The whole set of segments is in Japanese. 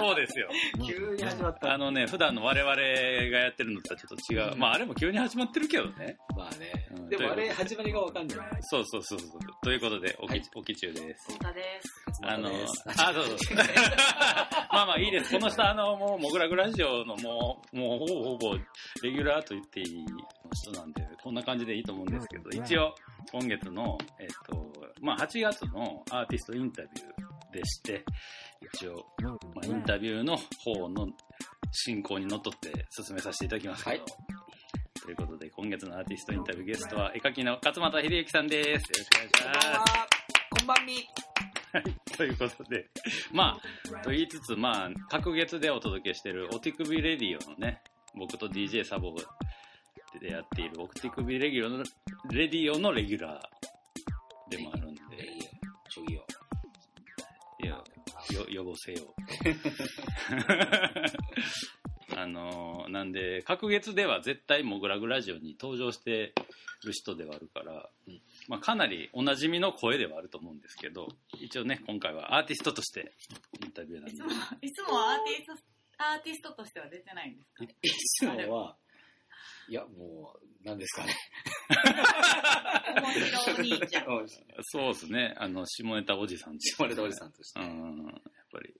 そうですよ。急に始まった。あのね、普段の我々がやってるのとはちょっと違う。まあ、あれも急に始まってるけどね。まあねうん。でもあれ、始まりがわかんない。そうそうそうそう。ということで、おき、はいおき中です。です。あの、あ、そうそう。まあまあいいです。この人、あの、もう、モグラグラジオのもう、もうほぼほぼ、レギュラーと言っていい人なんで、こんな感じでいいと思うんですけど、一応、今月の、えっと、まあ8月のアーティストインタビューでして、一応、まあ、インタビューの方の進行にのっとって進めさせていただきますけど、はいということで、今月のアーティストインタビューゲストは、絵描きの勝俣秀之さんです。よろしくお願いします。は。こんばんみ。ということで、まあ、と言いつつ、まあ、各月でお届けしている、オティクビレディオのね、僕と DJ サボでやっている、オティクビレディオの、レディオのレギュラーでもあるんで、いやいや、将棋を。いや、よ、汚せよ。あのーなんで、各月では絶対モグラグラジオに登場してる人ではあるから、うん。まあ、かなりおなじみの声ではあると思うんですけど、一応ね、今回はアーティストとしてインタビューなんで。いつ、も、いつもアーティスト、アーティストとしては出てないんですかいつもは、いや、もう、何ですかね。面白お兄ちゃん。うんそうですね、あの、下ネタおじさん下ネタおじさんとして。うん、やっぱり、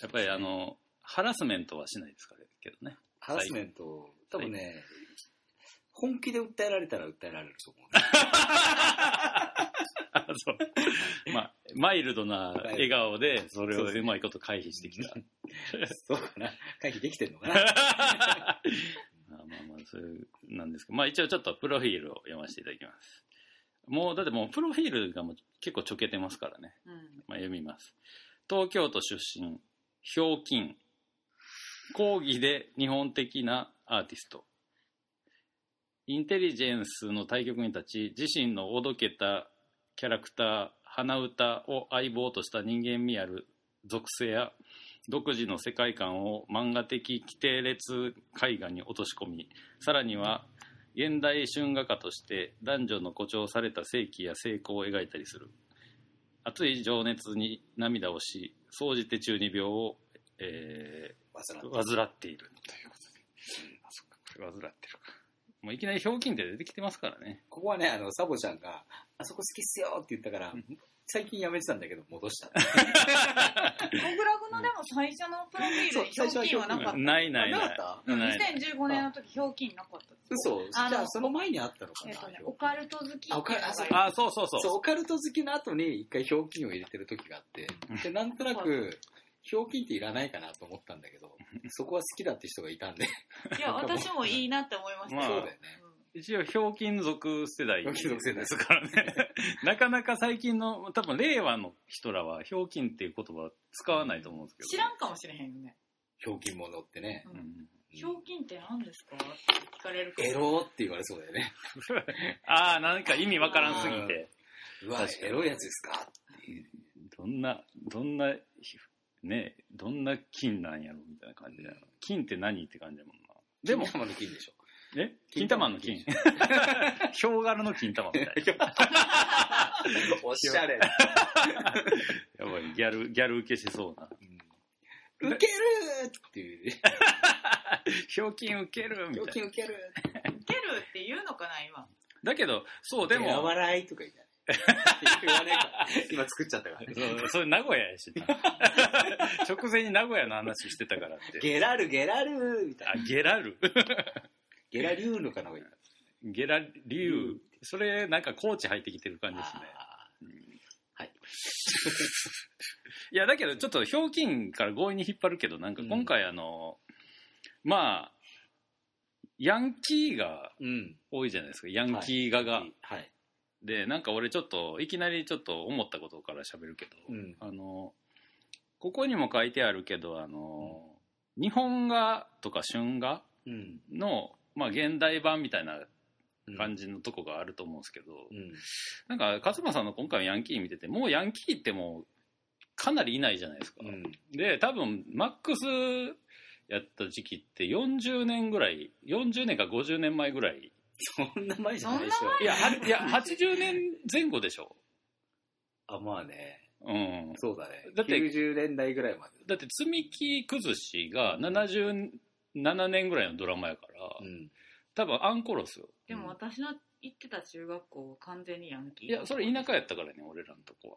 やっぱりあの、ハラスメントはしないですからけどね？ハラスメント、多分ね、本気で訴えられたら訴えられると思う。あ そう。まあ、マイルドな笑顔で、それをうまいこと回避してきた。そうかな。回避できてんのかな。まあまあまあ、それなんですけど、まあ一応ちょっとプロフィールを読ませていただきます。もう、だってもうプロフィールがもう結構ちょけてますからね。うん。まあ、読みます。東京都出身、ひょうきん、講義で日本的なアーティスト。インテリジェンスの対局に立ち、自身のおどけたキャラクター、鼻歌を相棒とした人間味ある属性や、独自の世界観を漫画的規定列絵画に落とし込み、さらには現代春画家として男女の誇張された世紀や成功を描いたりする。熱い情熱に涙をし、総じて中二病を、え煩ってー、患っているということで。あ、そっか、これ患ってるか。もういきなりひょうきんで出てきてますからね。ここはね、あの、サボちゃんが、あそこ好きっすよって言ったから、最近やめてたんだけど、戻した。モグラグのでも最初のプロフィールひょうきんはなかった。ないないない。なかうんない2015年の時、ひょうきんなかった。嘘じゃあその前にあったのかな、えっとね、オカルト好きあ、そうそうそう。そう、オカルト好きの後に一回ひょうきんを入れてる時があって、で、なんとなく、ひょうきんっていらないかなと思ったんだけど、そこは好きだって人がいたんで。いや、私もいいなって思いました。まあそうだよね。一応、ひょうきん族世代ひょうきん族世代ですからね。なかなか最近の、多分令和の人らは、ひょうきんっていう言葉使わないと思うんですけど。知らんかもしれへんよね。ひょうきんものってね。うんひょうきんって何ですかって聞かれるエロって言われそうだよね。ああ、なんか意味わからんすぎて。うわエロいやつですかどんな、どんな、ね、どんな金なんやろみたいな感じだよ。金って何って感じだもんな。でも金、玉の金でしょ。え？金玉の金。ヒョウ柄の金玉みたいな。おしゃれ。やばい、ギャル、ギャル受けしそうな。ウケるっていう。ひょうきん受けるみひょうたいな。きんウケる。ウケるって言うのかな、今。だけど、そう、ででも、も、笑いとか言うじゃない。言わねえから。今作っちゃったからね。そうそれ名古屋やしな。直前に名古屋の話してたからって。ゲラル、ゲラルみたいあ、な。ゲラル？ゲラリューのかなゲラリュウ。それ、なんか高知入ってきてる感じですね。あーはい。いや、だけど、ちょっと、ひょうきんから強引に引っ張るけど、なんか今回、あの、まあ、ヤンキーがうん。多いじゃないですか、ヤンキー画が。はい。で、なんか俺ちょっと、いきなりちょっと思ったことから喋るけど、うんあの、ここにも書いてあるけど、あの、日本画とか春画うん。の、まあ、現代版みたいな感じのとこがあると思うんですけど、うん。なんか勝間さんの今回のヤンキー見ててもうヤンキーってもうかなりいないじゃないですか、うん。で多分マックスやった時期って40年ぐらい40年か50年前ぐらいそんな前じゃないでしょ。いやはいや80年前後でしょ、あ、まあね。うん、そうだね。だって90年代ぐらいまで。だって積み木崩しが77年ぐらいのドラマやから、うん。多分アンコロっすよでも私の行ってた中学校は完全にヤンキー。いやそれ田舎やったからね俺らのとこは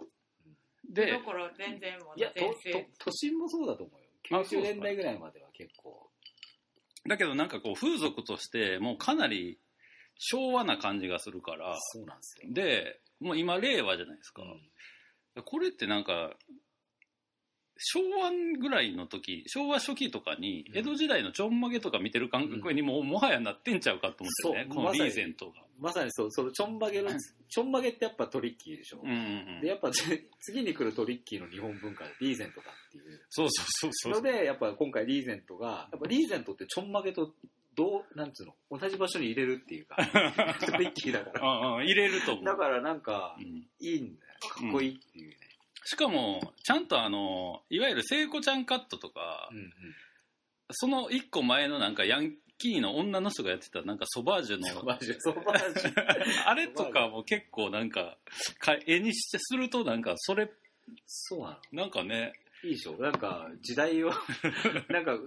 だでから全然まいや、だと全盛と都心もそうだと思うよ。90あそうっすか年代ぐらいまでは結構。だけどなんかこう風俗としてもうかなり昭和な感じがするからそうなんですよ。でもう今令和じゃないですか、うんこれってなんか昭和ぐらいの時昭和初期とかにうん江戸時代のちょんまげとか見てる感覚にもうもはやなってんちゃうかと思ってね、そうこのリーゼントが。まさにそう、そのちょんまげの、ちょんまげってやっぱトリッキーでしょ。うんうんうんで、やっぱつ 次に来るトリッキーの日本文化でリーゼントだっていう。そうそうそうそう。ので、やっぱ今回リーゼントが、やっぱリーゼントってちょんまげとどう、なんつうの、同じ場所に入れるっていうか、トリッキーだかうら。んうん、入れると思う。だからなんかう、んいいんだよ。かっこいいっていうね。しかも、ちゃんとあの、いわゆる聖子ちゃんカットとか、うんうん。その一個前のなんかヤンキーの女の人がやってたなんかソバージュの、ソバージュ、ソバージュ。あれとかも結構なんか、か絵にしてするとなんかそれ、そうなの。なんかね、いいでしょ？なんか、時代を、なんか、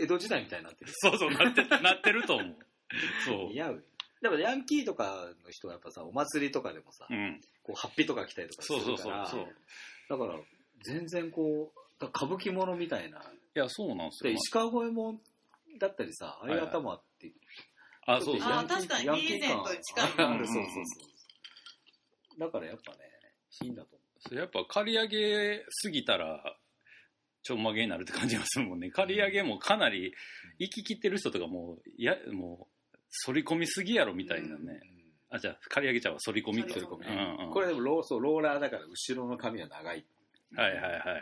江戸時代みたいになってる。そうそうなって、なってると思う。そう。似合う。でもヤンキーとかの人はやっぱさ、お祭りとかでもさ、うん。こう、ハッピーとか着たりとかすそうそうるから、そうそう。いだから、全然こう、だから歌舞伎ものみたいな。や、そうなんですよ。で石川五右衛門だったりさ、ああいう頭って、あ、そうそう。あ確かにヤンキーリーゼントに近いある、そうそうそう。だからやっぱね、いいんだと思それやっぱ刈り上げすぎたら、ちょんまげになるって感じがするもんね。刈り上げもかなり、行き切ってる人とかもう、いや、もう、反り込みすぎやろみたいなね。う。あ、じゃあ、刈り上げちゃうわ、反り込みって。反り込みうんうん。これでもローそうローラーだから後ろの髪は長い。はいはいはいはい。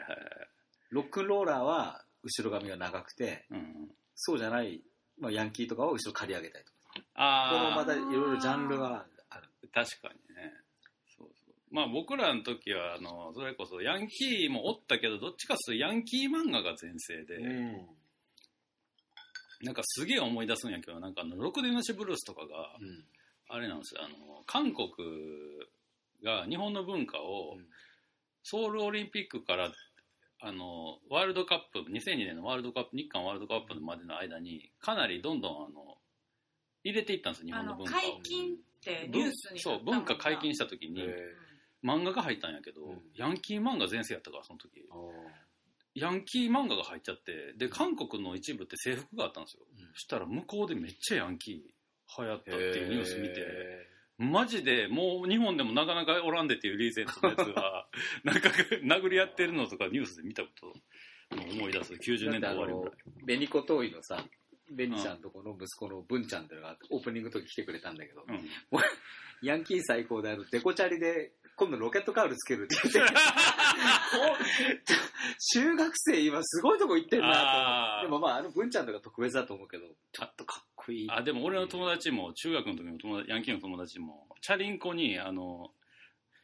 ロックンローラーは後ろ髪が長くて、うん。そうじゃない、まあ、ヤンキーとかは後ろ刈り上げたりとか。このああ、またいろいろジャンルがある。確かにね。まあ僕らの時は、あの、それこそヤンキーもおったけど、どっちかっていうとヤンキー漫画が全盛で、なんかすげえ思い出すんやけど、なんかあの、ろくでなしブルースとかが、うん。あれなんですよ、あの、韓国が日本の文化を、ソウルオリンピックから、あの、ワールドカップ、2002年のワールドカップ、日韓ワールドカップまでの間に、かなりどんどん、あの、入れていったんですよ、日本の文化を。解禁ってニュースにそう、文化解禁したた時に、え漫画が入ったんやけど、うんヤンキー漫画全盛やったから、その時。ヤンキー漫画が入っちゃって、で、韓国の一部って制服があったんですよ。そしたら向こうでめっちゃヤンキー流行ったっていうニュース見て、へマジでもう日本でもなかなかおらんでっていうリーゼントのやつが、なんか殴り合ってるのとかニュースで見たこと思い出す。90年代終わりぐらい。ーベニコトーイのさ、ベニちゃんとこの息子のブンちゃんっていうのがオープニングの時来てくれたんだけど、うん。ヤンキー最高であるデコチャリで今度ロケットカウルつけるって言って。中学生今すごいとこ行ってんなとでもまああの文ちゃんとか特別だと思うけどちょっとかっこいい。あ、でも俺の友達も、中学の時の友達、ヤンキーの友達も、チャリンコに、あの、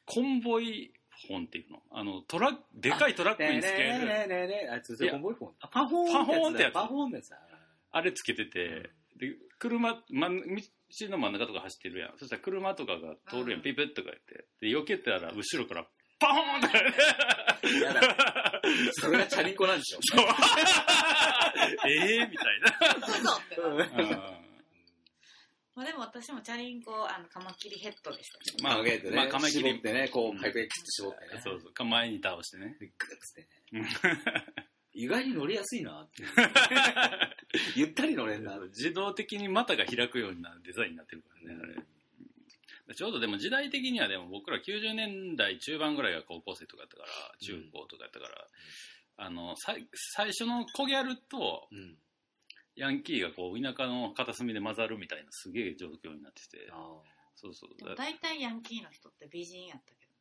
コンボイフォンっていうの。あの、トラでかいトラックにつける、ねえねえねえねあいつコンボイフォン。あパフォーンってやつパフォーンってやつ。だ。あれつけてて、で、車、ま、道の真ん中とか走ってるやん。そしたら車とかが通るやん、うんピピッとか言って。で、避けたら、後ろから、パーンって。やだそれがチャリンコなんでしょ ええみたいな。まあでも私もチャリンコあのカマキリヘッドでしたけどまあ、まあ、ゲートね、まあ、カマキリ絞っ。てね、こう、パイプでキュッと絞ってね。そうそう、か前に倒してね。でグッつってね。意外に乗りやすいなっていう。ゆったり乗れんな。自動的に股が開くようなデザインになってるからね、あれ。ちょうどでも時代的にはでも僕ら90年代中盤ぐらいが高校生とかやったから、中高とかやったから、あの、さい最初のコギャルとうん。ヤンキーがこう田舎の片隅で混ざるみたいなすげえ状況になってて、あそうそう。でも大体ヤンキーの人って美人やったけど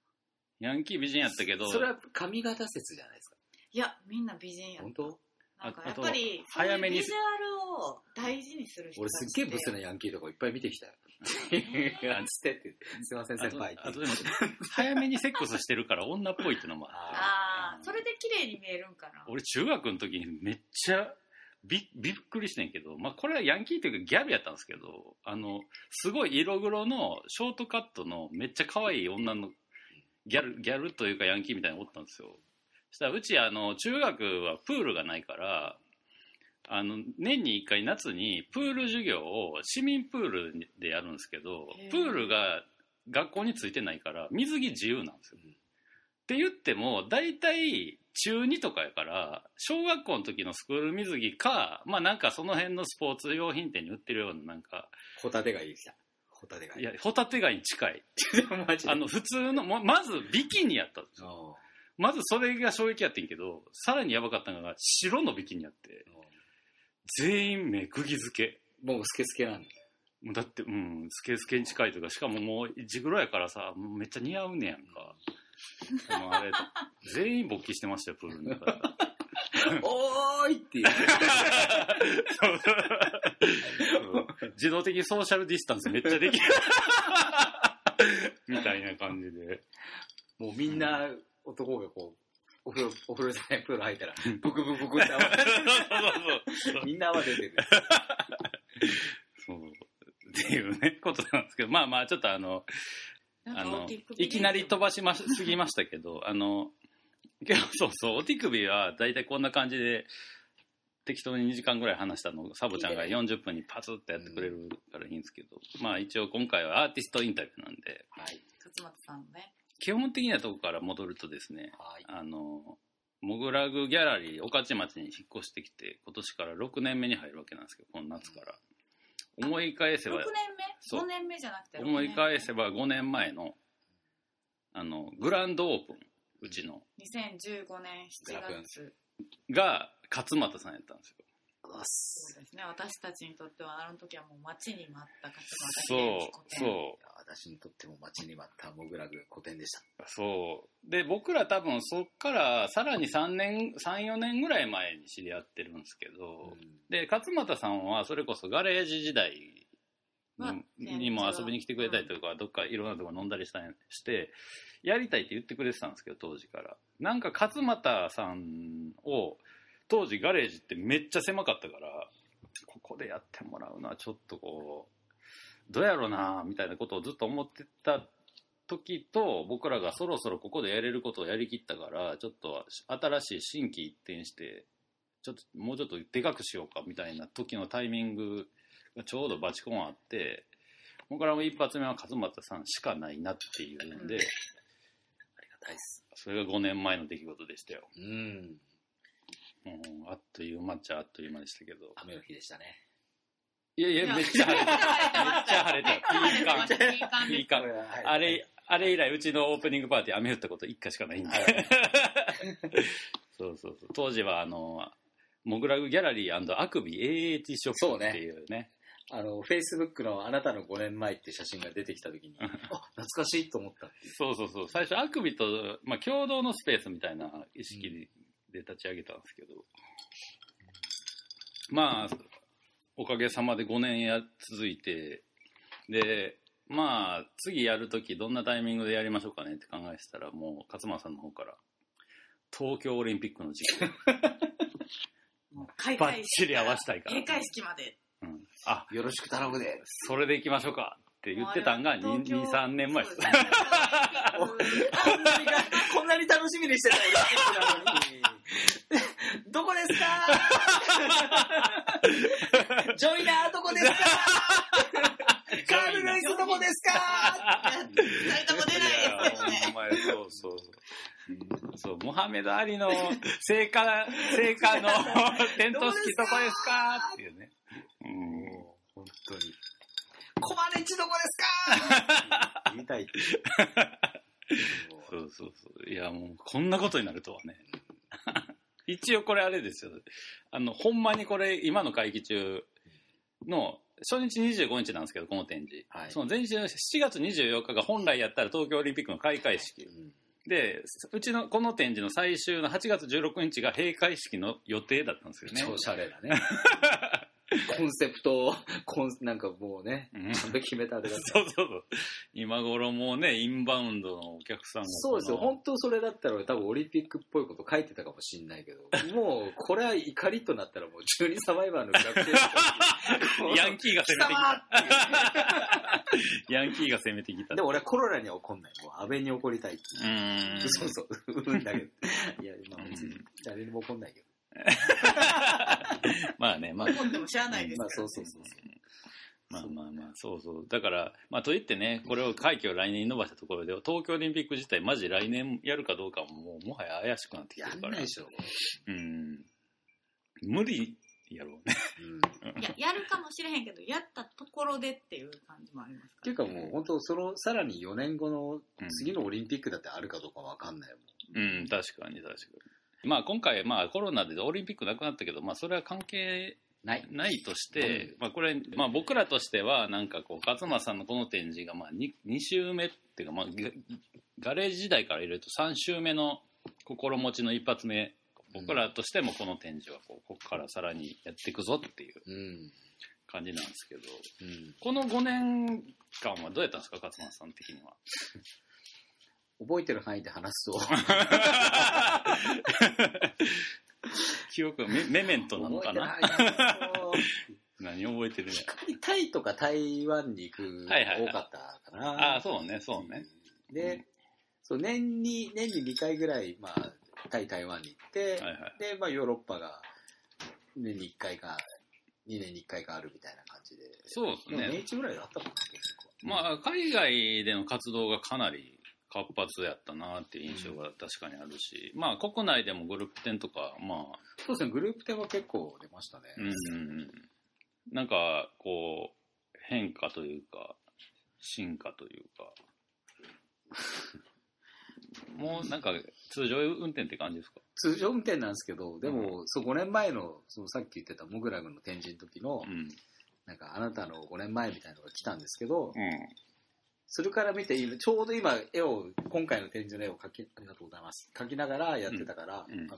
ヤンキー美人やったけど、それは髪型説じゃないですか。いやみんな美人や本当？なんかあやっぱり早めにそういうビジュアルを大事にする人俺すっげえブスなヤンキーとかいっぱい見てきたよ。なん つってって。すいません、先輩。あとでも、早めにセックスしてるから女っぽいっていうのもあってああ、それで綺麗に見えるんかな。俺中学の時にめっちゃびびっくりしてんけど、まあ、これはヤンキーというかギャルやったんですけどあのすごい色黒のショートカットのめっちゃ可愛い女のギャルギャルというかヤンキーみたいなのおったんですよそしたらうちあの中学はプールがないからあの年に1回夏にプール授業を市民プールでやるんですけどプールが学校についてないから水着自由なんですよ。うん。って言っても大体中2とかやから小学校の時のスクール水着かまあなんかその辺のスポーツ用品店に売ってるようななんかホタテ貝できた。ホタテ貝。い。やホタテ貝に近い。マジで。あの普通のままずビキニやったんですよまずそれが衝撃やってんけどさらにやばかったのが白のビキニやって。全員目釘付け。もうスケスケなんだ。もうだってうんスケスケに近いというかしかももう地黒やからさめっちゃ似合うねやんか。もうあれ全員勃起してましたよプールの中で。おーいっていう。自動的にソーシャルディスタンスめっちゃできる。みたいな感じで。もうみんな男がこう、お風呂、お風呂じゃない、プール入ったら、ブクブクブクって泡そうみんな泡出てる。そう。っていうねことなんですけどまあまあちょっとあのあのいきなり飛ばしましすぎましたけどあの今日そうそうお手首は大体こんな感じで適当に2時間ぐらい話したのをサボちゃんが40分にパツッとやってくれるからいいんですけど、まあ一応今回はアーティストインタビューなんで。はい。勝俣さんのね。基本的なとこから戻るとですねはい。あのモグラグギャラリー御徒町に引っ越してきて今年から6年目に入るわけなんですけどこの夏から思い返せ6ば年そう目 ?5 年目じゃなくて6思い返せば5年前のあのグランドオープンうちの2015年7月。が勝俣さんやったんですよそうですね。私たちにとってはあの時はもう待ちに待った勝俣そうそいや私にとっても待ちに待ったモグラグ古典でした。うそう。で僕ら多分そっからさらに3年34年ぐらい前に知り合ってるんですけど、で勝俣さんはそれこそガレージ時代に,、も遊びに来てくれたりとか、どっかいろんなとこ飲んだりしたりしてやりたいって言ってくれてたんですけど当時から。なんか勝俣さんを当時ガレージってめっちゃ狭かったからここでやってもらうのはちょっとこうどうやろうなみたいなことをずっと思ってた時と僕らがそろそろここでやれることをやりきったからちょっと新しい心機一転してちょっともうちょっとでかくしようかみたいな時のタイミングがちょうどバチコンあって僕からも一発目は勝俣さんしかないなっていうんで、うんありがたいです。それが5年前の出来事でしたよ、うん。うん、あっという間っちゃあっという間でしたけど雨の日でしたね。いやいやめっちゃ晴れためっちゃ晴れたピーカンピーカンピーカンあれあれ以来うちのオープニングパーティー雨降ったこと1回しかないんで。そうそうそう。当時はあのモグラグギャラリーアクビ AAT ショップっていうね。あの、フェイスブックのあなたの5年前って写真が出てきたときに、あ、懐かしいと思った。そうそうそう。最初アクビと、まあ、共同のスペースみたいな意識で立ち上げたんですけど、まあおかげさまで5年や続いてでまあ次やるときどんなタイミングでやりましょうかね？って考えてたらもう勝間さんの方から東京オリンピックの時期。もう開バッ会チリ合わせたいから、閉会式まで。うん、あよろしく頼むで。それで行きましょうか。って言ってたんが東京23年前。こんなに楽しみにしてたオリンピックなのに。どこですか？ジョイナーどこですか？カール・ルイスどこですか？二人とも出ないですよね。お前そうそうそう。そう、モハメド・アリの聖火、聖火の 点灯式どこですか？っていうね。うん。本当に。コマネチどこですか？言いたい。そうそうそう。いや、もう、こんなことになるとはね。一応これあれですよ。あの、ほんまにこれ、今の会議中の、初日25日なんですけど、この展示。はいその前日の7月24日が本来やったら東京オリンピックの開会式。うんで、うちのこの展示の最終の8月16日が閉会式の予定だったんですよね。超シャレだね。コンセプトを、コンなんかもうね、うんちゃんと決めたあれだったそうそうそう。今頃もうね、インバウンドのお客さんが。そうですよ。本当それだったら俺多分オリンピックっぽいこと書いてたかもしんないけど、もうこれは怒りとなったらもう12サバイバーの逆転 ヤンキーが攻めてきたた。ヤンキーが攻めてきた。でも俺はコロナには怒んない。もう安倍に怒りたいってうーん。そうそう。うんだけど。いや、まあ別に誰にも怒んないけど。まあね、まあ、怒っても知らないですまあからそうそうそう。まあまあまあ、そうそう。だから、まあといってね、これを会期を来年に伸ばしたところで、東京オリンピック自体マジ来年やるかどうかももうもはや怪しくなってきてやるから。んないでしょ。うん。無理やろうね。うん。いややるかもしれへんけどやったところでっていう感じもありますっていうかもう本当そのさらに4年後のうん次のオリンピックだってあるかどうかわかんないもん。うん、確かに確かに。まあ今回、まあコロナでオリンピックなくなったけど、まあそれは関係ない。ないとして、まあこれ、まあ僕らとしては、なんかこう、勝間さんのこの展示が、まあ 2, 2週目っていうか、まあガガレージ時代から入れると3週目の心持ちの一発目、僕らとしてもこの展示はこう、ここからさらにやっていくぞっていううん。感じなんですけど、うん。この5年間はどうやったんですか、勝間さん的には？覚えてる範囲で話すと、記憶メ、メメントなのかな？何覚えてるんや。タイとか台湾に行く多かったかな。ああ、そうね、そうね。で、そう年に、年に2回ぐらい、まあ、タイ、台湾に行って、はいはい。で、まあ、ヨーロッパが年に1回か、2年に1回かあるみたいな感じで。そうですでも年ね。一ぐらいだったかな、結構。まあ、海外での活動がかなり活発やったなっていう印象が確かにあるし、まあ、国内でもグループ展とか、まあ、そうですね、グループ展は結構出ましたね。うんうんうん。なんか、こう、変化というか、進化というか、もうなんか、通常運転って感じですか？通常運転なんですけど、でも、そう5年前の、そのさっき言ってたモグラグの展示の時のう、ん。なんかあなたの5年前みたいなのが来たんですけど、うん。それから見て、今ちょうど今絵を、今回の展示の絵を描き、ありがとうございます。描きながらやってたから、うんうんあの、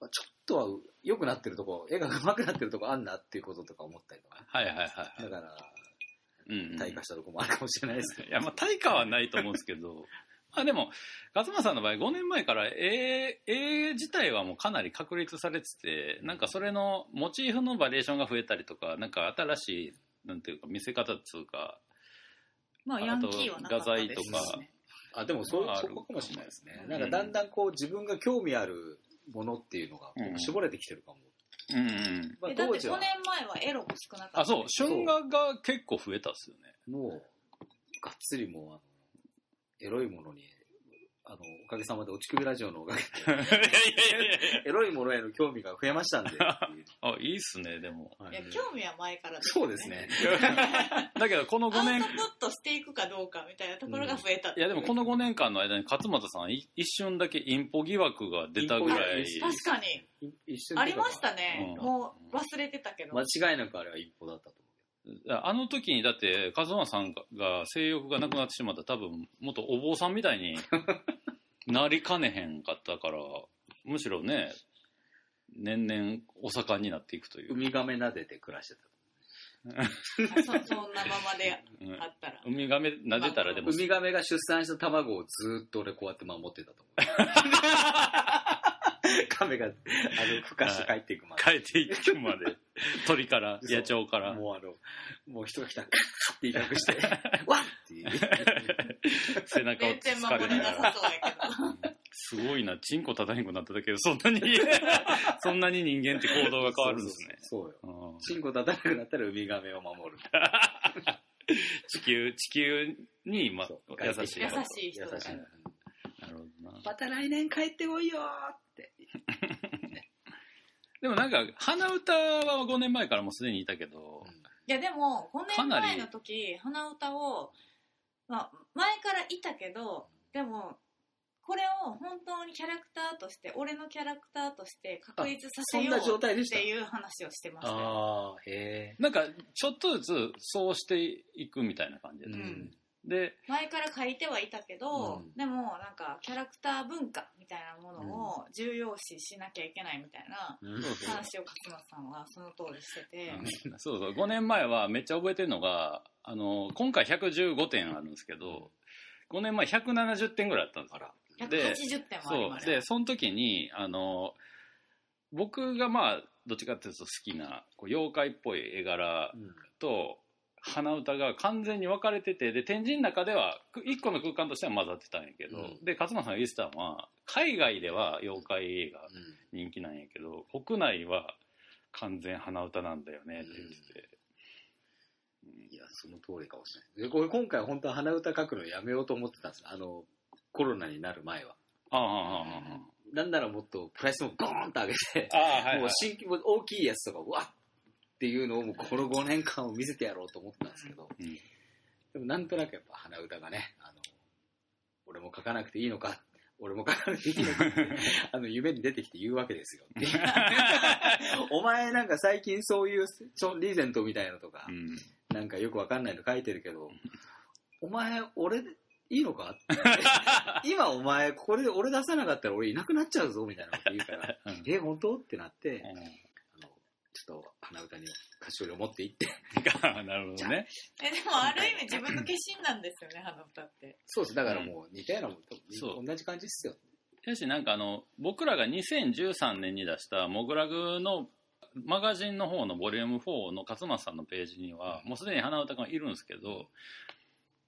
まあちょっとは良くなってるとこ、絵が上手くなってるとこあんなっていうこととか思ったりとか。はいはいはいはい。だから、うん、うん。退化したとこもあるかもしれないですけど。いや、まあ、対価はないと思うんですけど、まあでも、勝間さんの場合、5年前から絵、絵自体はもうかなり確立されてて、なんかそれのモチーフのバリエーションが増えたりとか、なんか新しい、なんていうか、見せ方っつうか、まあヤンキーはなかったです画材とかねあ、でもそうそこかもしれないですね。うんなんかだんだんこう自分が興味あるものっていうのがうん絞れてきてるかも。うんうん。まあえだって5当時は年前はエロも少なかったあ、そう、春画が結構増えたっすよね。もう、がっつりもう、あの、エロいものに、あの、おかげさまで、おちくびラジオのおかげで、いやいやいやいや。エロいものへの興味が増えましたんで。あ、いいっすね、でも。い。や興味は前からそうですね。だけど、この5年アウト、プットしていくかどうかみたいなところが増えたっていやでもこの5年間の間に勝俣さんい一瞬だけインポ疑惑が出たぐらい。確かに。ありましたね、うん。もう忘れてたけど、間違いなくあれは一歩だったとあの時にだって勝俣さんが性欲がなくなってしまったら多分もっとお坊さんみたいに なりかねへんかったからむしろね年々お盛んになっていくという。ウミガメ撫でて暮らしてた。そそんなままでうんあったらウミガメ撫でたらでもウミガメが出産した卵をずっと俺こうやって守ってたと思う。カメが、あの、孵化して帰っていくまで。変えていくまで。鳥から野鳥から。もうあの、もう人が来たら、カーって威嚇して、わっっていう。背中を全然つかれ守れなながらさそうやけど。すごいなチンコ叩かへんくなっただけでそんなに そんなに人間って行動が変わるんですね。そうそうそうよ。う。ん。チンコ立たなくなったらウミガメを守る。地球地球に、ま優しい。優しい人優しい。なるほどな。また来年帰ってこいよーって。でもなんか鼻歌は5年前からもうすでにいたけど、いやでも5年前の時鼻歌を、まあ、前からいたけどでもこれを本当にキャラクターとして俺のキャラクターとして確立させようっていう話をしてましたよ。ああ、へえ。なんかちょっとずつそうしていくみたいな感じで、うんで前から書いてはいたけど、うん。でもなんかキャラクター文化みたいなものを重要視しなきゃいけないみたいな話を勝間さんはその通りしてて、うん。そうそう。5年前はめっちゃ覚えてるのがあの今回115点あるんですけど5年前170点ぐらいあったんですよ。で180点もありそう。でその時にあの僕がまあどっちかっていうと好きなこう妖怪っぽい絵柄うん。と鼻歌が完全に分かれててで展示の中ではく一個の空間としては混ざってたんやけど、うん。で勝間さんが言ってたのは海外では妖怪映画人気なんやけど国内は完全鼻歌なんだよねって言ってて、いや、その通りかもしれない。で、これ今回本当は鼻歌書くのやめようと思ってたんですあの、コロナになる前は。ああああなんならもっとプライスもゴーンと上げて、ああああはい。もはいう新規、もう大きいやつとか、うわっっていうのをもうこの5年間を見せてやろうと思ったんですけど、うん。でもなんとなくやっぱ鼻歌がね、あの、俺も書かなくていいのか、俺も書かなくていいのかって、あの、夢に出てきて言うわけですよ。お前なんか最近そういうちょリーゼントみたいなのとかう、ん。なんかよくわかんないの書いてるけど、お前、俺でいいのか？今お前、これで俺出さなかったら俺いなくなっちゃうぞみたいなこと言うから、うん。え、本当？ってなって、と鼻歌に歌詞を持って行って、ん なるほどね えでもある意味自分の化身なんですよね花歌ってそうです。だからもう似たようなもん、そう同じ感じっすよ。やしなんかあの僕らが2013年に出したモグラグのマガジンの方のボリューム4の勝間さんのページにはもうすでに花歌がいるんですけど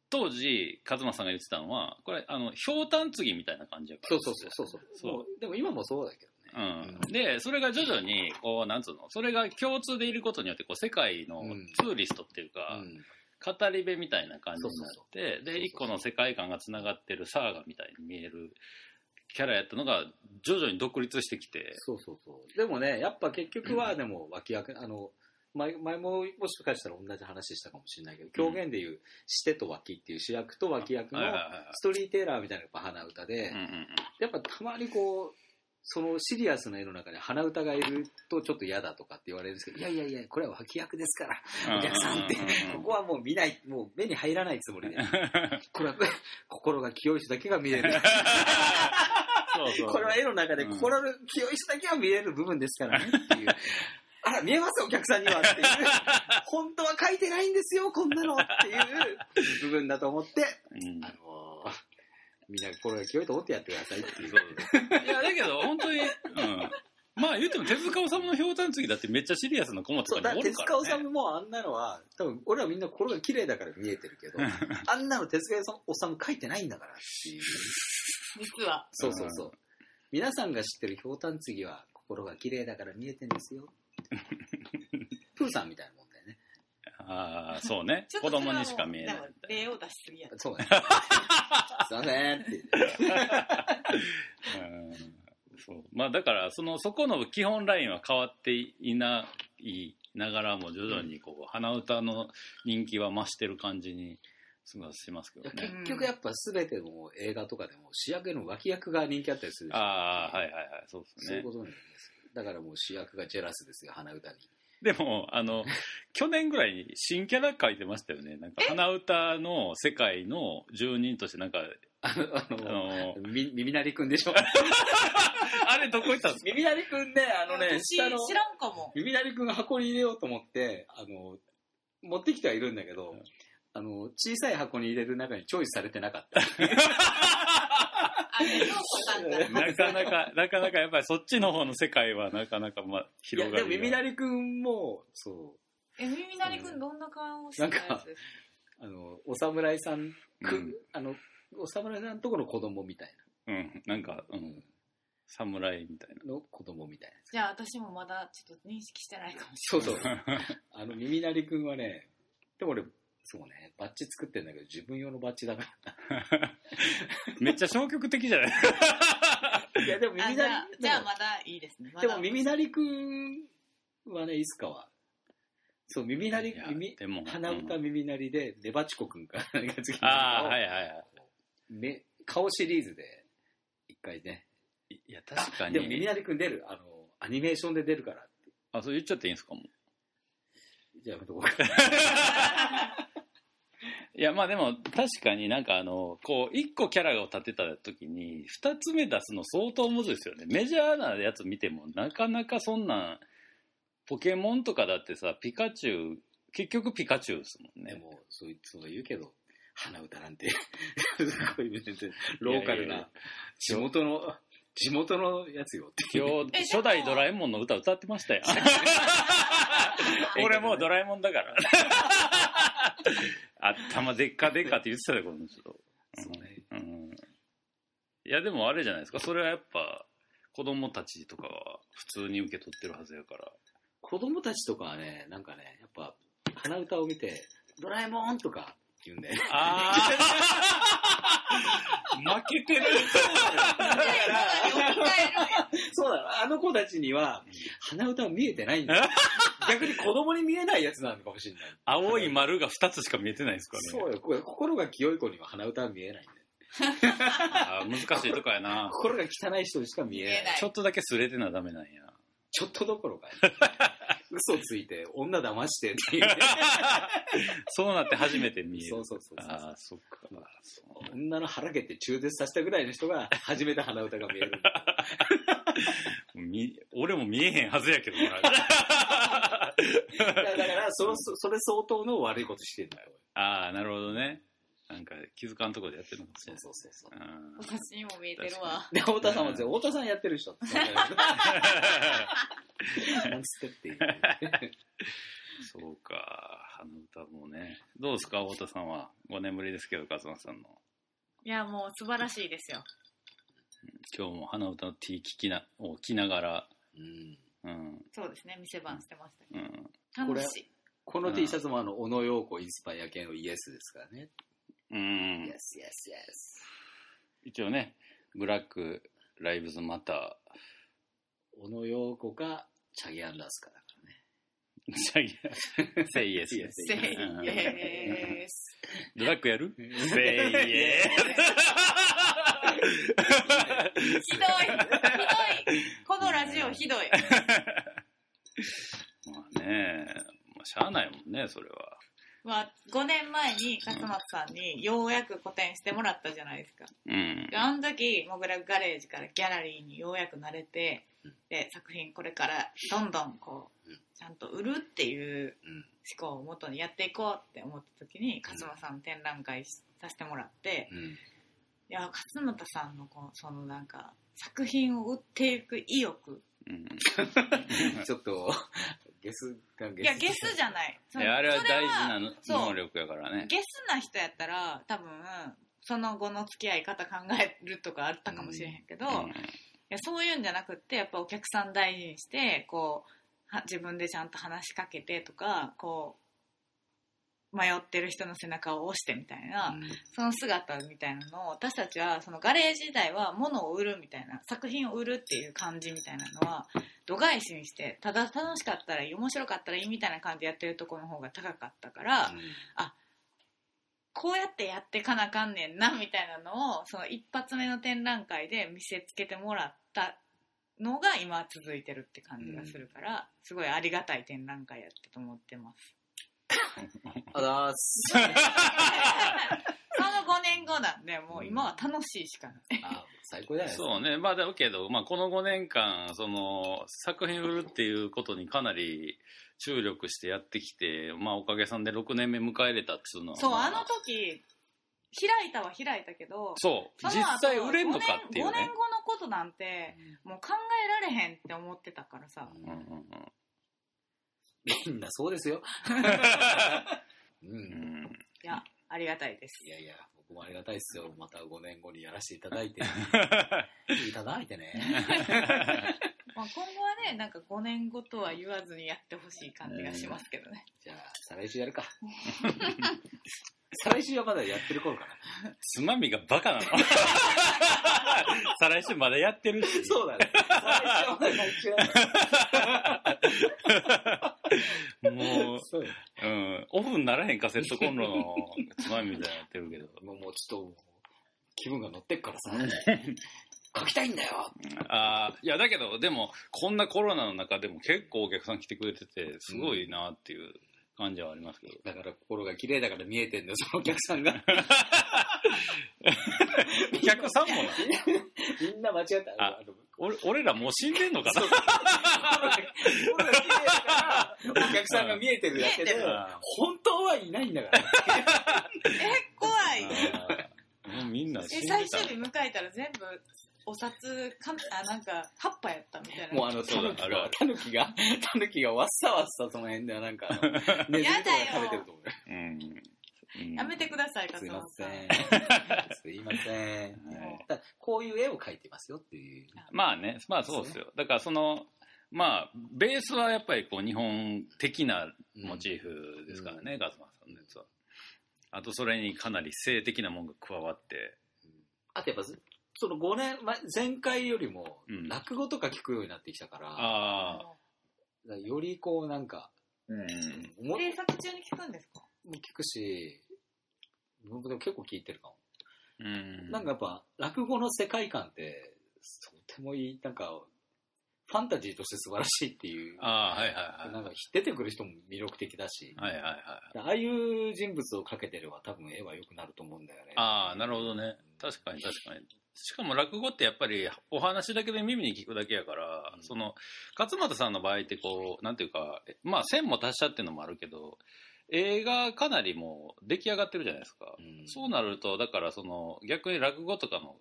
当時勝間さんが言ってたのはこれあのひょうたん継ぎみたいな感じやからそうそうそうそうそう。そうもうでも今もそうだけどね。うん、でそれが徐々にこうなんつうの？それが共通でいることによってこう世界のうん。ツーリストっていうか、うん。語り部みたいな感じになってで一個の世界観がつながってるサーガみたいに見えるキャラやったのが徐々に独立してきて。そうそうそう。でもね、やっぱ結局はでも脇役、あの、前前ももしかしたら同じ話したかもしれないけど、狂言でいうしてと脇っていう主役と脇役のストーリーテーラーみたいなやっぱ鼻歌で、うんうん。やっぱたまにこう、そのシリアスな絵の中に鼻歌がいるとちょっと嫌だとかって言われるんですけど、いやいやいや、これは脇役ですから、うん。お客さんって。ここはもう見ない、もう目に入らないつもりで、これは心が清い人だけが見れる。そうそう。これは絵の中でうん。心の清い人だけが見れる部分ですからねっていう。あら、見えますお客さんにはっていう。本当は書いてないんですよ、こんなのっていう部分だと思って、うん。あのーみんな心が清いと思ってやってくださいっていう。いやだけど本当に、うん、まあ言うても手塚治虫のひょうたん継ぎだってめっちゃシリアスなコマとそう、かにおだから手塚治虫もあんなのは、多分俺はみんな心が綺麗だから見えてるけど、あんなの手塚治虫書いてないんだからっていう。実はそうそうそう。皆さんが知ってるひょうたん継ぎは心が綺麗だから見えてんですよ。プーさんみたいなもん。ああそうね 子供にしか見えない例を出しすぎやそうだね。すいませんって。うんそうまあだからそのそこの基本ラインは変わっていないながらも徐々にこう鼻歌の人気は増してる感じにすごいしますけどね。結局やっぱ全ての映画とかでも主役の脇役が人気あったりするああはいはいはいそうですねそういう。ことなんですよだからもう主役がジェラスですよ、鼻歌に。でもあの去年ぐらいに新キャラ書いてましたよね。なんか鼻歌の世界の住人としてなんか あの、ああの、のみ耳鳴りくんでしょ？あれどこ行ったんですか。耳鳴りくんね、あのね、私知らんかも耳鳴りくんが箱に入れようと思って、あの、持ってきてはいるんだけど、あの、小さい箱に入れる中にチョイスされてなかった。なかなかなかなかやっぱりそっちの方の世界はなかなかまあ広がりがでも耳鳴りくんも、そう、え耳鳴りくんどんな顔をしてたやつですあの、お侍さんくん、うん。あの、お侍さんとこの子供みたいうん。なんかうな、ん。侍みたいな。の子供みたいな。じゃあ私もまだちょっと認識してないかもしそうそう。あの、耳鳴りくんはね、でも俺、そうね、バッジ作ってんだけど、自分用のバッジだか めっちゃ消極的じゃない？ら。いや、でも耳鳴あり、じゃあじゃあまだいいですね。まだ。でも耳鳴りくんはね、いつかは、そう、耳鳴り耳、でも鼻歌うん。耳鳴りで、ネバチコくんか何か次ああはいはいはめ顔シリーズで、一回ね。いいや確かでも耳に鳴りくん出る？あの、アニメーションで出るからって。あそう言っちゃっていいんですか？もう。じゃあやめとこうか。いいやまあでも確かになんかあのこう1個キャラを立てた時に2つ目出すの相当むずいですよね。メジャーなやつ見てもなかなかそんなんポケモンとかだってさピカチュウ結局ピカチュウですもんね。でも、そういつも言うけど、鼻歌なんて、すごい全然ローカルな、地元の、地元のやつよ。今日え初代ドラえもんの歌歌ってましたよ。俺もうドラえもんだから 頭でっかでっかって言ってたよこの人そうね。うん。いやでもあれじゃないですか。それはやっぱ子供たちとかは普通に受け取ってるはずやから。子供たちとかはね、なんかね、やっぱ、鼻歌を見て、ドラえもんとか言うんだよね。ああ負 けてる。そうだ、あの子たちには、鼻歌は見えてないんだよ。逆に子供に見えないやつなのかもしれない。青い丸が2つしか見えてないですからねそうよ、これ心が清い子には鼻歌は見えないんだよ。あー難しいとこやな 心が汚い人にしか見えない。ちょっとだけすれてなダメなんやちょっとどころか、嘘ついて、女騙してっていうね。そうなって初めて見えるそうそうそうそうああそっかそう女の腹蹴って中絶させたぐらいの人が初めて鼻歌が見える。み俺も見えへんはずやけどな だからその、それ相当の悪いことしてんだよ。ああなるほどねなんか気づかんところでやってるのかもしれそうないそうそうそう。うん。私にも見えてるわ。で、太田さんは、太田さんやってる人。って。なんつってって。いう。そうか。花歌もね。どうですか太田さんは？5年ぶりですけど勝間さんの。いやもう素晴らしいですよ。今日も花歌の T 聞きなを着ながら。うん。うん。そうですね店番してましたけうん。どこれ楽しい。この T シャツもあの、小野陽子インスパイア系のイエスですからね。うん。イエスイエスイエス。一応ねブラックライブズマタ小野陽子か、チャゲアンダースかだからね。ーシャギセイエス。ですせいうん。えーすドラッグやる？セイエひどい。ひどい。このラジオひどい。ス まあねまあしゃあないもんねそれはまあ5年前に勝松さんにようやく個展してもらったじゃないですかうんであの時モグラガレージからギャラリーにようやく慣れてで作品これからどんどんこううんちゃんと売るっていううん。思考をもとにやっていこうって思った時に勝間さんの展覧会しさせてもらってうん。いや勝俣さんのこうそのなんか作品を売っていく意欲うんちょっと、ゲスがゲス。いやゲスじゃない。そいやあれはそ大事な能力やからね。ゲスな人やったら多分その後の付き合い方考えるとかあったかもしれへんけど、いやそういうんじゃなくってやっぱお客さん大事にしてこうは自分でちゃんと話しかけてとかこう迷ってる人の背中を押してみたいな、うん。その姿みたいなのを私たちはそのガレージ時代は物を売るみたいな作品を売るっていう感じみたいなのは度外視にしてただ楽しかったらいい面白かったらいいみたいな感じでやってるところの方が高かったから、こうやってやってかなあかんねんなみたいなのをその一発目の展覧会で見せつけてもらったのが今続いてるって感じがするから、すごいありがたい展覧会やったと思ってます。あざーす。その5年後なんでもう今は楽しいしかない。あ最高じゃないですか。そうねまあだけど、まあ、この5年間その作品売るっていうことにかなり注力してやってきて、まあ、おかげさんで6年目迎えれたっていうのはそう、まあの時、開いたは開いたけど、そう実際売れんのかっていう5年ね5年後のことなんて、もう考えられへんって思ってたからさ。うんうんうんみんなそうですよ。う。うんんいや、ありがたいです。いやいや、僕もありがたいですよ。また5年後にやらせていただいて。いただいてね。まあ、今後はね、なんか5年後とは言わずにやってほしい感じがしますけどね。じゃあ、再来週やるか。再来週はまだやってる頃かな。つまみがバカなの 再来週まだやってるしそうだね。再来週はまだや もう、そうようん、オフにならへんカセットコンロのつまみみたいになってるけどもうもうちょっと、気分が乗ってっからさ。書きたいんだよ。あーいやだけどでもこんなコロナの中でも結構お客さん来てくれててすごいなっていう感じはありますけど。だから心が綺麗だから見えてんだよ、そのお客さんが。お客さんもなみんな間違った。ああの俺俺らもう死んでんのかな？心が綺麗だから、お客さんが見えてるだけで本当はいないんだから。え、怖い。もうみんな死え、んでた最終日迎えたら全部、お札か、あ、なんか、葉っぱやったみたいな。もうあの、そうだあるタヌキが、タヌキがわっさわっさその辺ではなんか、ネズミとか食べてると思うよ。うんうんやめてください、すいま。せん。すいません。はいこういう絵を描いてますよっていう。まあね、まあそうですよ。だからその、まあ、ベースはやっぱりこう日本的なモチーフですからね、ガズマさんのやつは。あとそれにかなり性的なものが加わって、あとやっぱ、その5年前、前回よりもうん、落語とか聞くようになってきたから、ああ、だからよりこうなんか、うん。思っ制作中に聞くんですか？聞くし、僕でも結構聞いてるかも。うん。なんかやっぱ、落語の世界観って、とてもいい、なんか、ファンタジーとして素晴らしいっていう、ああ、はいはいはい。なんか出てくる人も魅力的だし、はいはいはい。ああいう人物を描けてれば多分絵は良くなると思うんだよね。ああ、なるほどね。確かに確かに。しかも落語ってやっぱりお話だけで耳に聞くだけやから、うんその、勝俣さんの場合ってこう、なんていうか、えまあ線も達者っていうのもあるけど、映画かなりもう出来上がってるじゃないですか。うんそうなると、だからその、逆に落語とかの、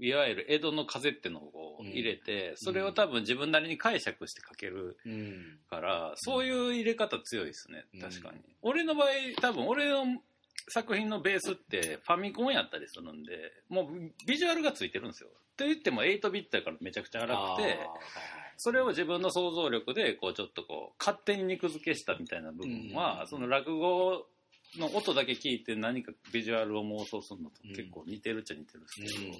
いわゆる江戸の風ってのを入れて、それを多分自分なりに解釈して書けるうん。から、そういう入れ方強いですねうん、確かに。俺の場合、多分俺の作品のベースってファミコンやったりするんで、もうビジュアルがついてるんですよ。と言っても8ビットやからめちゃくちゃ荒くて、それを自分の想像力で、こうちょっとこう、勝手に肉付けしたみたいな部分は、うんその落語の音だけ聞いて何かビジュアルを妄想するのと結構似てるっちゃ似てるんですけど、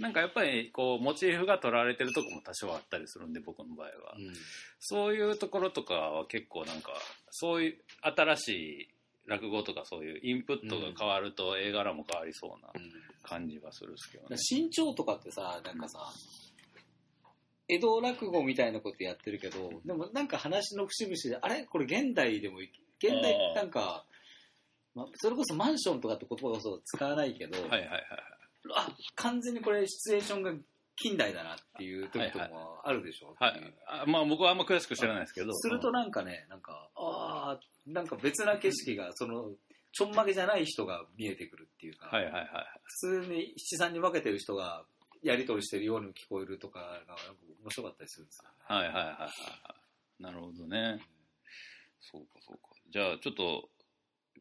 なんかやっぱりこう、モチーフが取られてるとこも多少あったりするんで、僕の場合は。そういうところとかは結構なんか、そういう新しい落語とかそういうインプットが変わると絵柄も変わりそうな感じはするんですけどね。身長とかってさ、なんかさ、江戸落語みたいなことやってるけど、でもなんか話の節々で、あれ？これ現代でもい、現代なんか、ま、それこそマンションとかって言葉こそ使わないけど、はいはいはいあ、完全にこれシチュエーションが近代だなっていう時とかもあるでしょ、はい。はい。あまあ僕はあんま詳しく知らないですけど。するとなんかね、なんか、ああ、なんか別な景色が、その、ちょんまげじゃない人が見えてくるっていうか、はいはいはい。普通に七三に分けてる人がやり取りしてるように聞こえるとかがなんか面白かったりするんですよ。はいはいはいはいはい。なるほどね。そうかそうか。じゃあちょっと、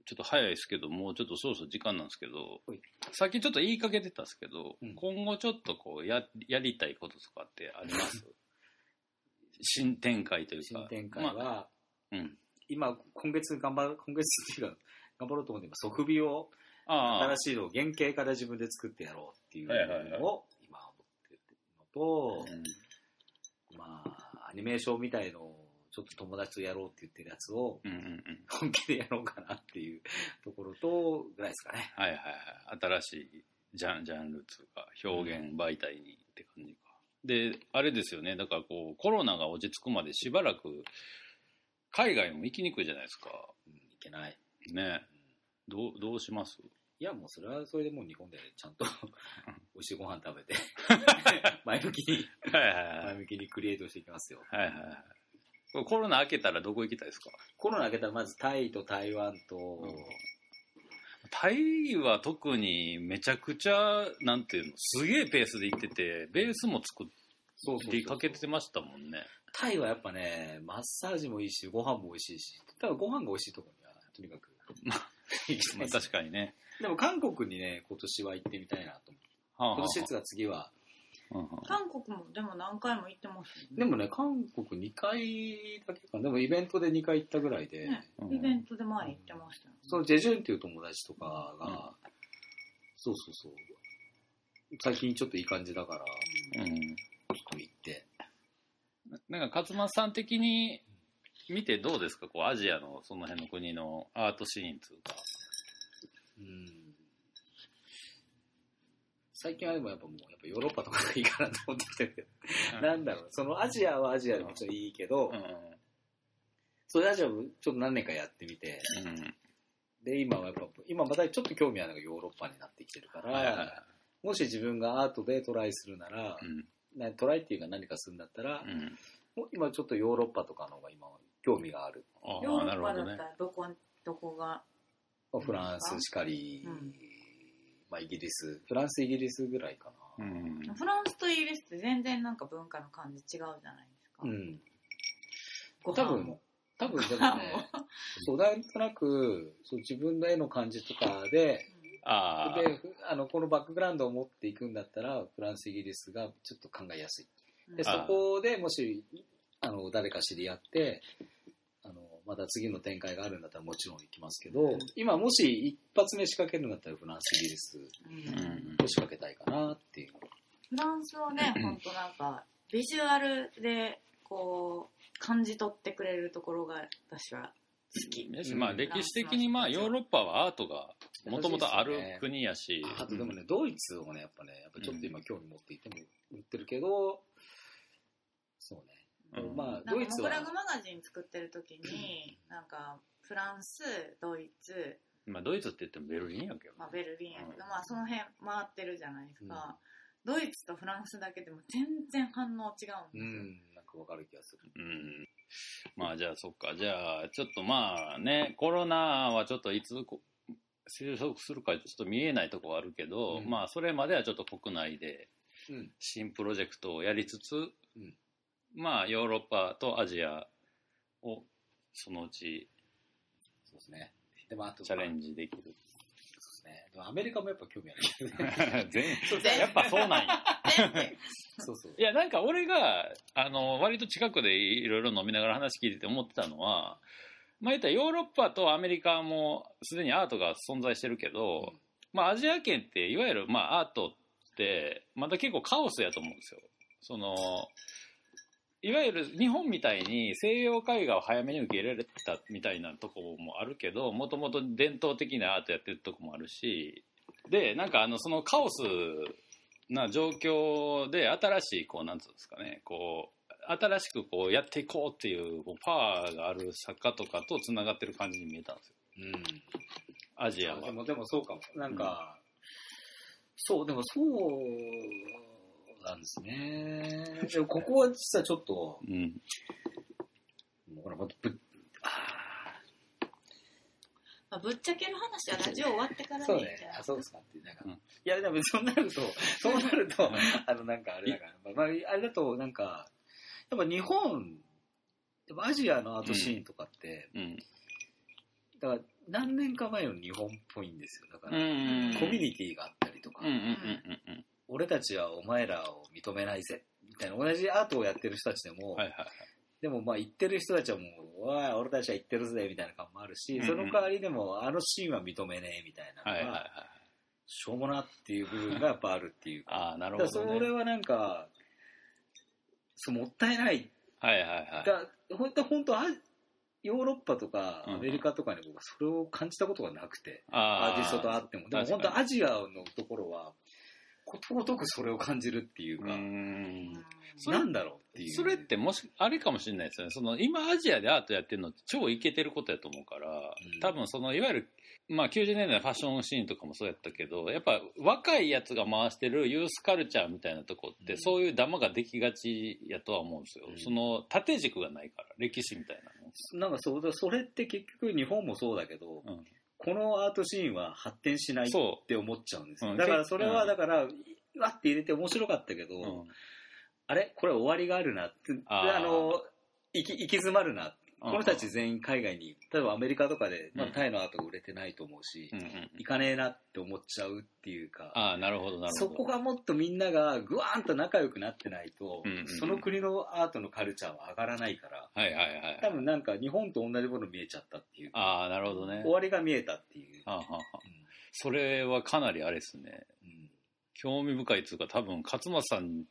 ちょっと早いですけど、もうちょっとそろそろ時間なんですけどはい、さっきちょっと言いかけてたんですけど、うん。今後ちょっとこうや、やりたいこととかってあります？新展開というか。新展開まあは、うん。今、今月頑張る、今月っていうか、頑張ろうと思って今、ソフビを、新しいのを原型から自分で作ってやろうっていうのを今思ってるのと、うん。まあ、アニメーションみたいのをちょっと友達とやろうって言ってるやつを。本気でやろうかなっていうところと、ぐらいですかね。はいはいはい。新しいジャンジャンルっていうか、表現媒体にって感じか。で、あれですよね。だからこう、コロナが落ち着くまでしばらく、海外も行きにくいじゃないですか。うん、いけない。ね。どう、どうします？いや、もうそれはそれでもう日本でちゃんと 美味しいご飯食べて、前向きに。前向きにクリエイトしていきますよ。はいはいはい。コロナ明けたらどこ行きたいですか？コロナ明けたらまずタイと台湾と、んタイは特にめちゃくちゃ、なんていうの、すげえペースで行ってて、ベースも作ってかけてましたもんね。タイはやっぱね、マッサージもいいし、ご飯も美味しいし、ただご飯が美味しいところには、とにかくまあ確かにね。でも韓国にね、今年は行ってみたいなと思って。はあはあ今年ですが次は。うんうん。韓国もでも何回も行ってますよね。でもね、韓国2回だけか。な。でもイベントで2回行ったぐらいで、ねうん。イベントで前に行ってましたよね。そのジェジュンっていう友達とかが、そうそうそう。最近ちょっといい感じだから、うんちょっと行って。なんか勝松さん的に見てどうですか？こうアジアのその辺の国のアートシーンというか。うん最近はでもやっぱもう、やっぱヨーロッパとかがいいかなと思ってきてるけど、なんだろう、そのアジアはアジアでもちろんいいけど、うんうんそういうアジアをちょっと何年かやってみて、うん。で、今はやっぱ、今またちょっと興味あるのがヨーロッパになってきてるから、もし自分がアートでトライするなら。なトライっていうか何かするんだったら、うん。もう今ちょっとヨーロッパとかの方が今興味がある。あヨーあ、なるほどねロッパだった。らどこどこが？まあフランスしかり、うんまあイギリス、フランス、イギリスぐらいかな。うん。フランスとイギリスって全然なんか文化の感じ違うじゃないですか、うん。ご多分飯も、多分でもねも、そう、なんとなく、そう自分の絵の感じとかで、ああ。で、あの、このバックグラウンドを持っていくんだったら、フランス、イギリスがちょっと考えやすい。で、あそこでもし、あの、誰か知り合って、また次の展開があるんだったらもちろん行きますけど、今もし一発目仕掛けるんだったらフランス、イギリス。を仕掛けたいかなっていう。フランスはね、本当なんか、ビジュアルで、こう、感じ取ってくれるところが私は好き。まあ歴史的にまあヨーロッパはアートがもともとある国やし、あとでもね、ドイツをね、やっぱね、やっぱちょっと今興味持っていても言ってるけど、そうね。うんまあ、ドイツはモグラグマガジン作ってる時に、なんか、フランス、ドイツ、まあドイツって言ってもベルリンやけど、まあ、ベルリンやけど、うんまあその辺回ってるじゃないですか。ドイツとフランスだけでも全然反応違うんですよ。うん、なんかわかる気がする。うん。まあじゃあそっか。じゃあちょっとまあね、コロナはちょっといつこ収束するかちょっと見えないとこはあるけど、うんまあそれまではちょっと国内でうん。新プロジェクトをやりつつ、うんまあヨーロッパとアジアをそのうちそうですね。でもあと、チャレジ。ンジできる。そうですね。でもアメリカもやっぱ興味ある。全全やっぱそうなんや。そうそう。いや、なんか俺が、あの、割と近くでいろいろ飲みながら話聞いてて思ってたのは、まあ言ったらヨーロッパとアメリカもすでにアートが存在してるけど、まあアジア圏っていわゆるまあアートってまだ結構カオスやと思うんですよ。その、いわゆる日本みたいに西洋絵画を早めに受け入れられたみたいなとこもあるけど、もともと伝統的なアートやってるとこもあるし、で、なんかあの、そのカオスな状況で新しい、こう、なんつうんですかね、こう、新しくこうやっていこうっていうこうパワーがある作家とかとつながってる感じに見えたんですよ。うん。アジアは。でも、でもそうかも。なんか、そう、でもそうなんですね。でもここは実はちょっと、うん。ほら、ほんとぶあまあ、ぶっちゃける話はラジオ終わってからーそうねでいいんじゃない。あ、そうですかって。なんか、うんいや、でもそうなると、そうなると、あの、なんかあれだから、まあ、まあ、あれだと、なんか、やっぱ日本、でもアジアのアートシーンとかって、うん。だから何年か前の日本っぽいんですよ。だから、うん。コミュニティがあったりとか、うんうんうんうんうん。俺たちはお前らを認めないぜ、みたいな、同じアートをやってる人たちでも、はいはいはい。でもまあ言ってる人たちはもう、おい、俺たちは言ってるぜ、みたいな感もあるし、うんうんその代わりでも、あのシーンは認めねえ、みたいなのが、はいはいはい。しょうもなっていう部分がやっぱあるっていうか、ああ、なるほど、ね。それはなんか、そうもったいない。はいはいはい。だ本当本当あヨーロッパとかうんアメリカとかに僕はそれを感じたことがなくて、あアーティストと会っても。でも本当アジアのところは、ことごとくそれを感じるっていうか、うなんだろうっていう。それってもし、あれかもしれないですよね。その、今アジアでアートやってるのって超イケてることやと思うから、うん多分その、いわゆる、まあ90年代のファッションシーンとかもそうやったけど、やっぱ若いやつが回してるユースカルチャーみたいなとこって、うんそういうダマができがちやとは思うんですよ。うんその、縦軸がないから、歴史みたいなんかそうだ、それって結局日本もそうだけど、なの。うん。このアートシーンは発展しないっそて思っちゃうんですよ。うんだからそれは、うんだから、わって入れて面白かったけど、う。うん。あれ？これ終わりがあるなって、あの、行き行き詰まるな。うんこの人たち全員海外に、例えばアメリカとかで、まあうんタイのアートが売れてないと思うし、うんうん。行かねえなって思っちゃうっていうか、ああ、なるほど、なるほど。そこがもっとみんながぐわーんと仲良くなってないと、うんうんうんその国のアートのカルチャーは上がらないから、はいはいはい。多分なんか日本と同じもの見えちゃったっていうか、ああ、なるほどね。終わりが見えたっていう。それはかなりあれですね。うん興味深いっていうか多分勝間さん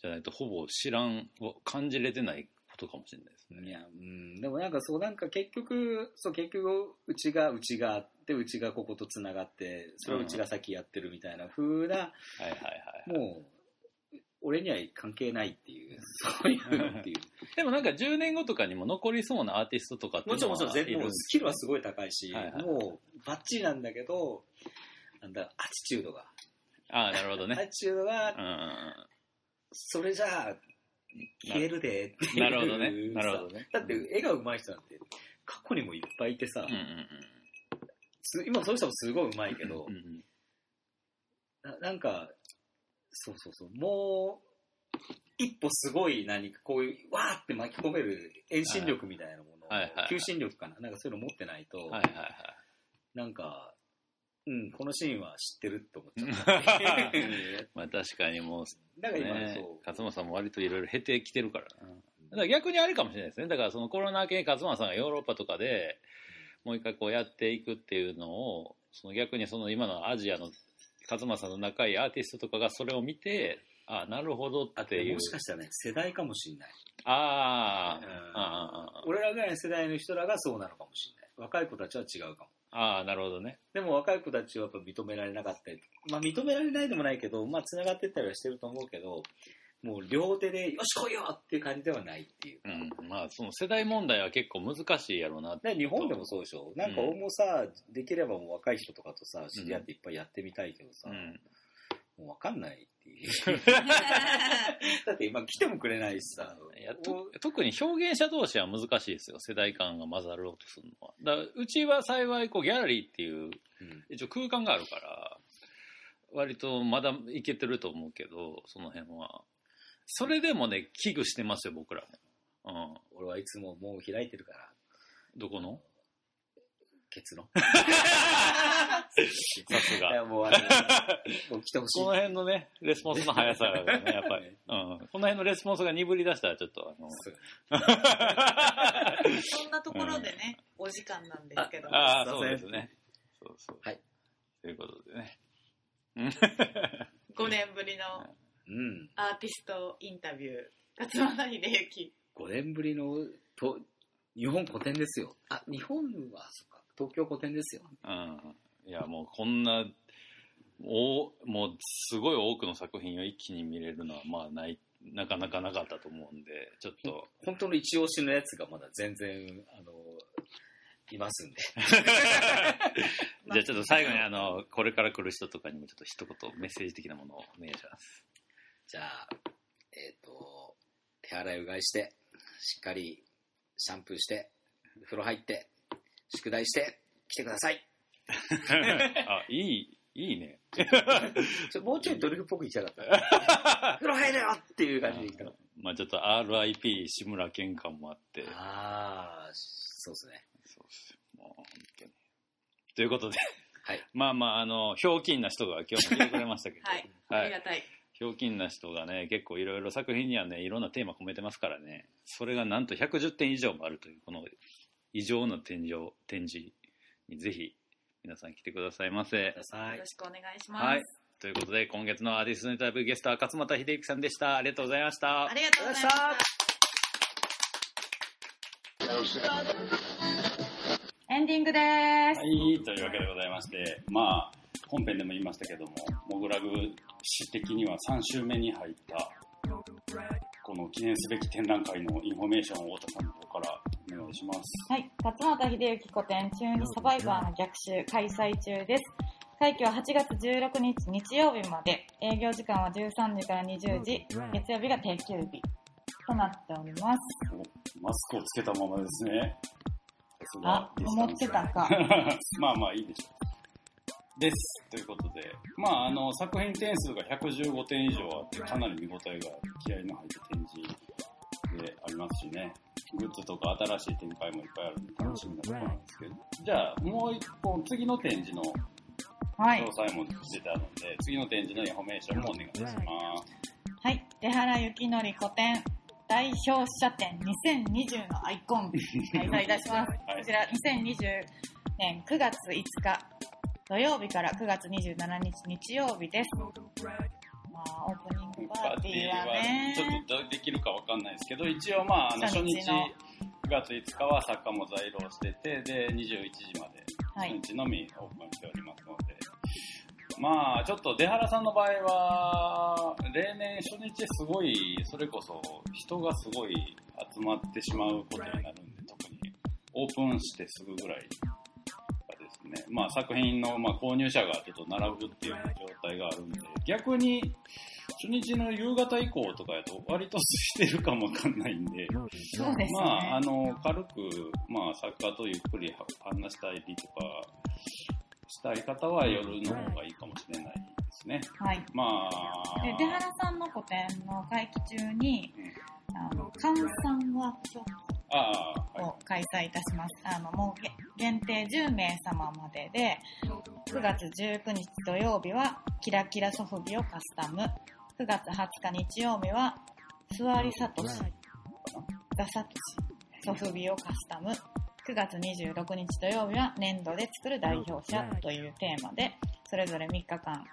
じゃないとほぼ知らん感じれてないことかもしれないですね。いや、うん、でもなんかそう、なんか結局、そう、結局、うちが、うちがあって、うちがここと繋がって、それをうちが先やってるみたいな風な、はいはいはい。もう、俺には関係ないっていう、そういうのっていう。でもなんか10年後とかにも残りそうなアーティストとかってもちろんもちろん全もういるんですスキルはすごい高いし、はいはいもうバッチリなんだけどなんだアティチュードが、ああなるほどね。アティチュードがうんうんうん。それじゃあ消えるでっていうなるほどね。なるほどね。だって絵が上手い人なんて過去にもいっぱいいてさ、うんうんす今そういう人もすごい上手いけど、うんうん。ななんかそうそうそう。もう一歩すごい何かこういうわーって巻き込める遠心力みたいなものを、はいはいはい。求心力かな。なんかそういうの持ってないと、はいはいはい。なんか、うん、このシーンは知ってるって思っちゃった。まあ確かにもうだから今のね。勝間さんも割といろいろ経てきてるから。なだから逆にあれかもしれないですね。だからそのコロナ明けに勝間さんがヨーロッパとかでもう一回こうやっていくっていうのをその逆にその今のアジアの勝間さんの仲いいアーティストとかがそれを見てあなるほどあっていう。もしかしたらね、世代かもしれない。あー。うん。俺らぐらいの世代の人らがそうなのかもしれない。若い子たちは違うかも。あーなるほどね。でも若い子たちはやっぱ認められなかったり、まあ認められないでもないけど、まあ繋がってったりはしてると思うけど、もう両手で、よし来いよっていう感じではないっていう。うん。まあその世代問題は結構難しいやろうな。ってで日本でもそうでしょ。なんか俺もさ、できればもう若い人とかとさ、知り合っていっぱいやってみたいけどさ、うんもうわかんないっていう。だって今来てもくれないしさ。いやと特に表現者同士は難しいですよ世代間が混ざろうとするのは。だからうちは幸いこうギャラリーっていううん。一応空間があるから割とまだいけてると思うけどその辺は。それでもね危惧してますよ僕らも、俺はいつももう開いてるから、うん、どこの？結論。さすいがや、もうあの、もう来てほしいこ。の辺のねレスポンスの速さがね やっぱり、うん、この辺のレスポンスが鈍り出したらちょっとあの そんなところでね、お時間なんですけど。ああそうですねそうそうはいということでね5年ぶりのうん。アーティストインタビュー、勝俣秀幸。5年ぶりのと日本古典ですよ。あ、日本は、そっか、東京古典ですよ。うんいやもうこんなおもうすごい多くの作品を一気に見れるのはまあないなかなかなかったと思うんでちょっと本当の一押しのやつがまだ全然、あの、いますんで。じゃあちょっと最後にあのこれから来る人とかにもちょっと一言メッセージ的なものをお願いしますじゃあ、えっ、と、手洗いうがいして、しっかりシャンプーして、風呂入って、宿題して、来てください。あいいいいね ちょもうちょいドリフっぽく言いたかった。風呂入れよっていう感じで言ったの。まあちょっと RIP 志村けん感もあってああ、そうですね。そうっすもう本当にということではい。まあまああのひょうきんな人が今日も来てくれましたけどはい。はいありがたい。ひょうきんな人がね結構いろいろ作品にはねいろんなテーマ込めてますからねそれがなんと110点以上もあるというこの異常な展示を展示にぜひ皆さん来てくださいませよろ。しくお願いします。はいということで今月のアーティストインタビューゲストは勝俣秀之さんでしたありがとうございましたありがとうございました。エンディングです。はい、というわけでございまして、まあ、本編でも言いましたけども、モグラグ史的には3週目に入った、この記念すべき展覧会のインフォメーションを太田さんの方からお願いします。はい、勝俣秀幸古典中日サバイバーの逆襲開催中です。会期は8月16日日曜日まで、営業時間は13時から20時、月曜日が定休日となっております。おマスクをつけたままですね。あ、思ってたか。まあまあいいでしょう。です。ということで、まあ、あの、作品点数が115点以上あって、かなり見応えが気合の入った展示でありますしね、グッズとか新しい展開もいっぱいあるんで楽しみなところなんですけど、じゃあ、もう一本、次の展示のはい詳。細も出てあるので、次の展示のインフォメーションもお願いします。はい、出原幸則古典代表者展2020のアイコン開催いたします。はいこちら2020年9月5日土曜日から9月27日日曜日です。まあ、オープニングパーティーは、ちょっとできるかわかんないですけど、一応まあ、あの初日9月5日は作家も在廊してて、で、21時まで初日のみオープンしておりますので、まあ、ちょっと出原さんの場合は、例年初日すごい、それこそ人がすごい集まってしまうことになるんで、特にオープンしてすぐぐらいがですね、まあ作品のま購入者がちょっと並ぶっていう状態があるんで、逆に初日の夕方以降とかやと割と空いてるかもわかんないんで、そうですね。まあ、あの、軽く、まあ、作家とゆっくり話したりとか、したい方は夜の方がいいかもしれないですね。はい。まあ、で、出原さんの個展の会期中に、あの、換算ワークショッああ、はい。プを開催いたします。あの、もうげ限定10名様までで、9月19日土曜日は、キラキラソフビをカスタム。9月20日日曜日は、スワリサトシ、ザサトシ、ソフビをカスタム。9月26日土曜日は、粘土で作る代表者というテーマで、それぞれ3日間、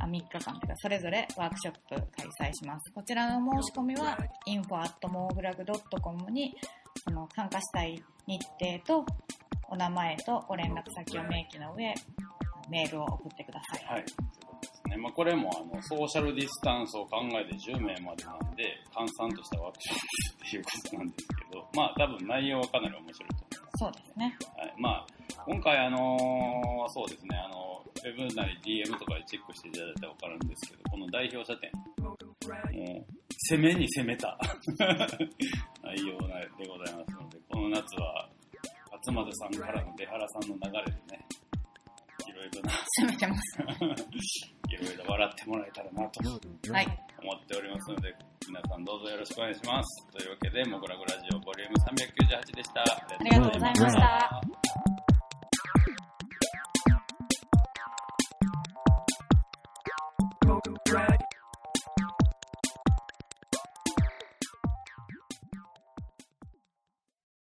あ、3日間というか、それぞれワークショップ開催します。こちらの申し込みは、info.mogulag.com に、その参加したい日程と、お名前とご連絡先を明記の上、メールを送ってください。はい。ね。まあ、これも、あの、ソーシャルディスタンスを考えて10名までなんで、換算としたワークショップっていうことなんですけど、まあ、多分内容はかなり面白いと思います。そうですね。はい、まあ、今回あのーそうですね、あの、ウェブなり DM とかでチェックしていただいたらわかるんですけど、この代表者展、もう、攻めに攻めた 内容でございますので、この夏は、勝俣さんからの出原さんの流れでね、いろいろな、攻めてます。いろいろ笑ってもらえたらなとはい。思っておりますので、皆さんどうぞよろしくお願いします。というわけで、モグラグラジオボリューム398でした。ありがとうございましたた。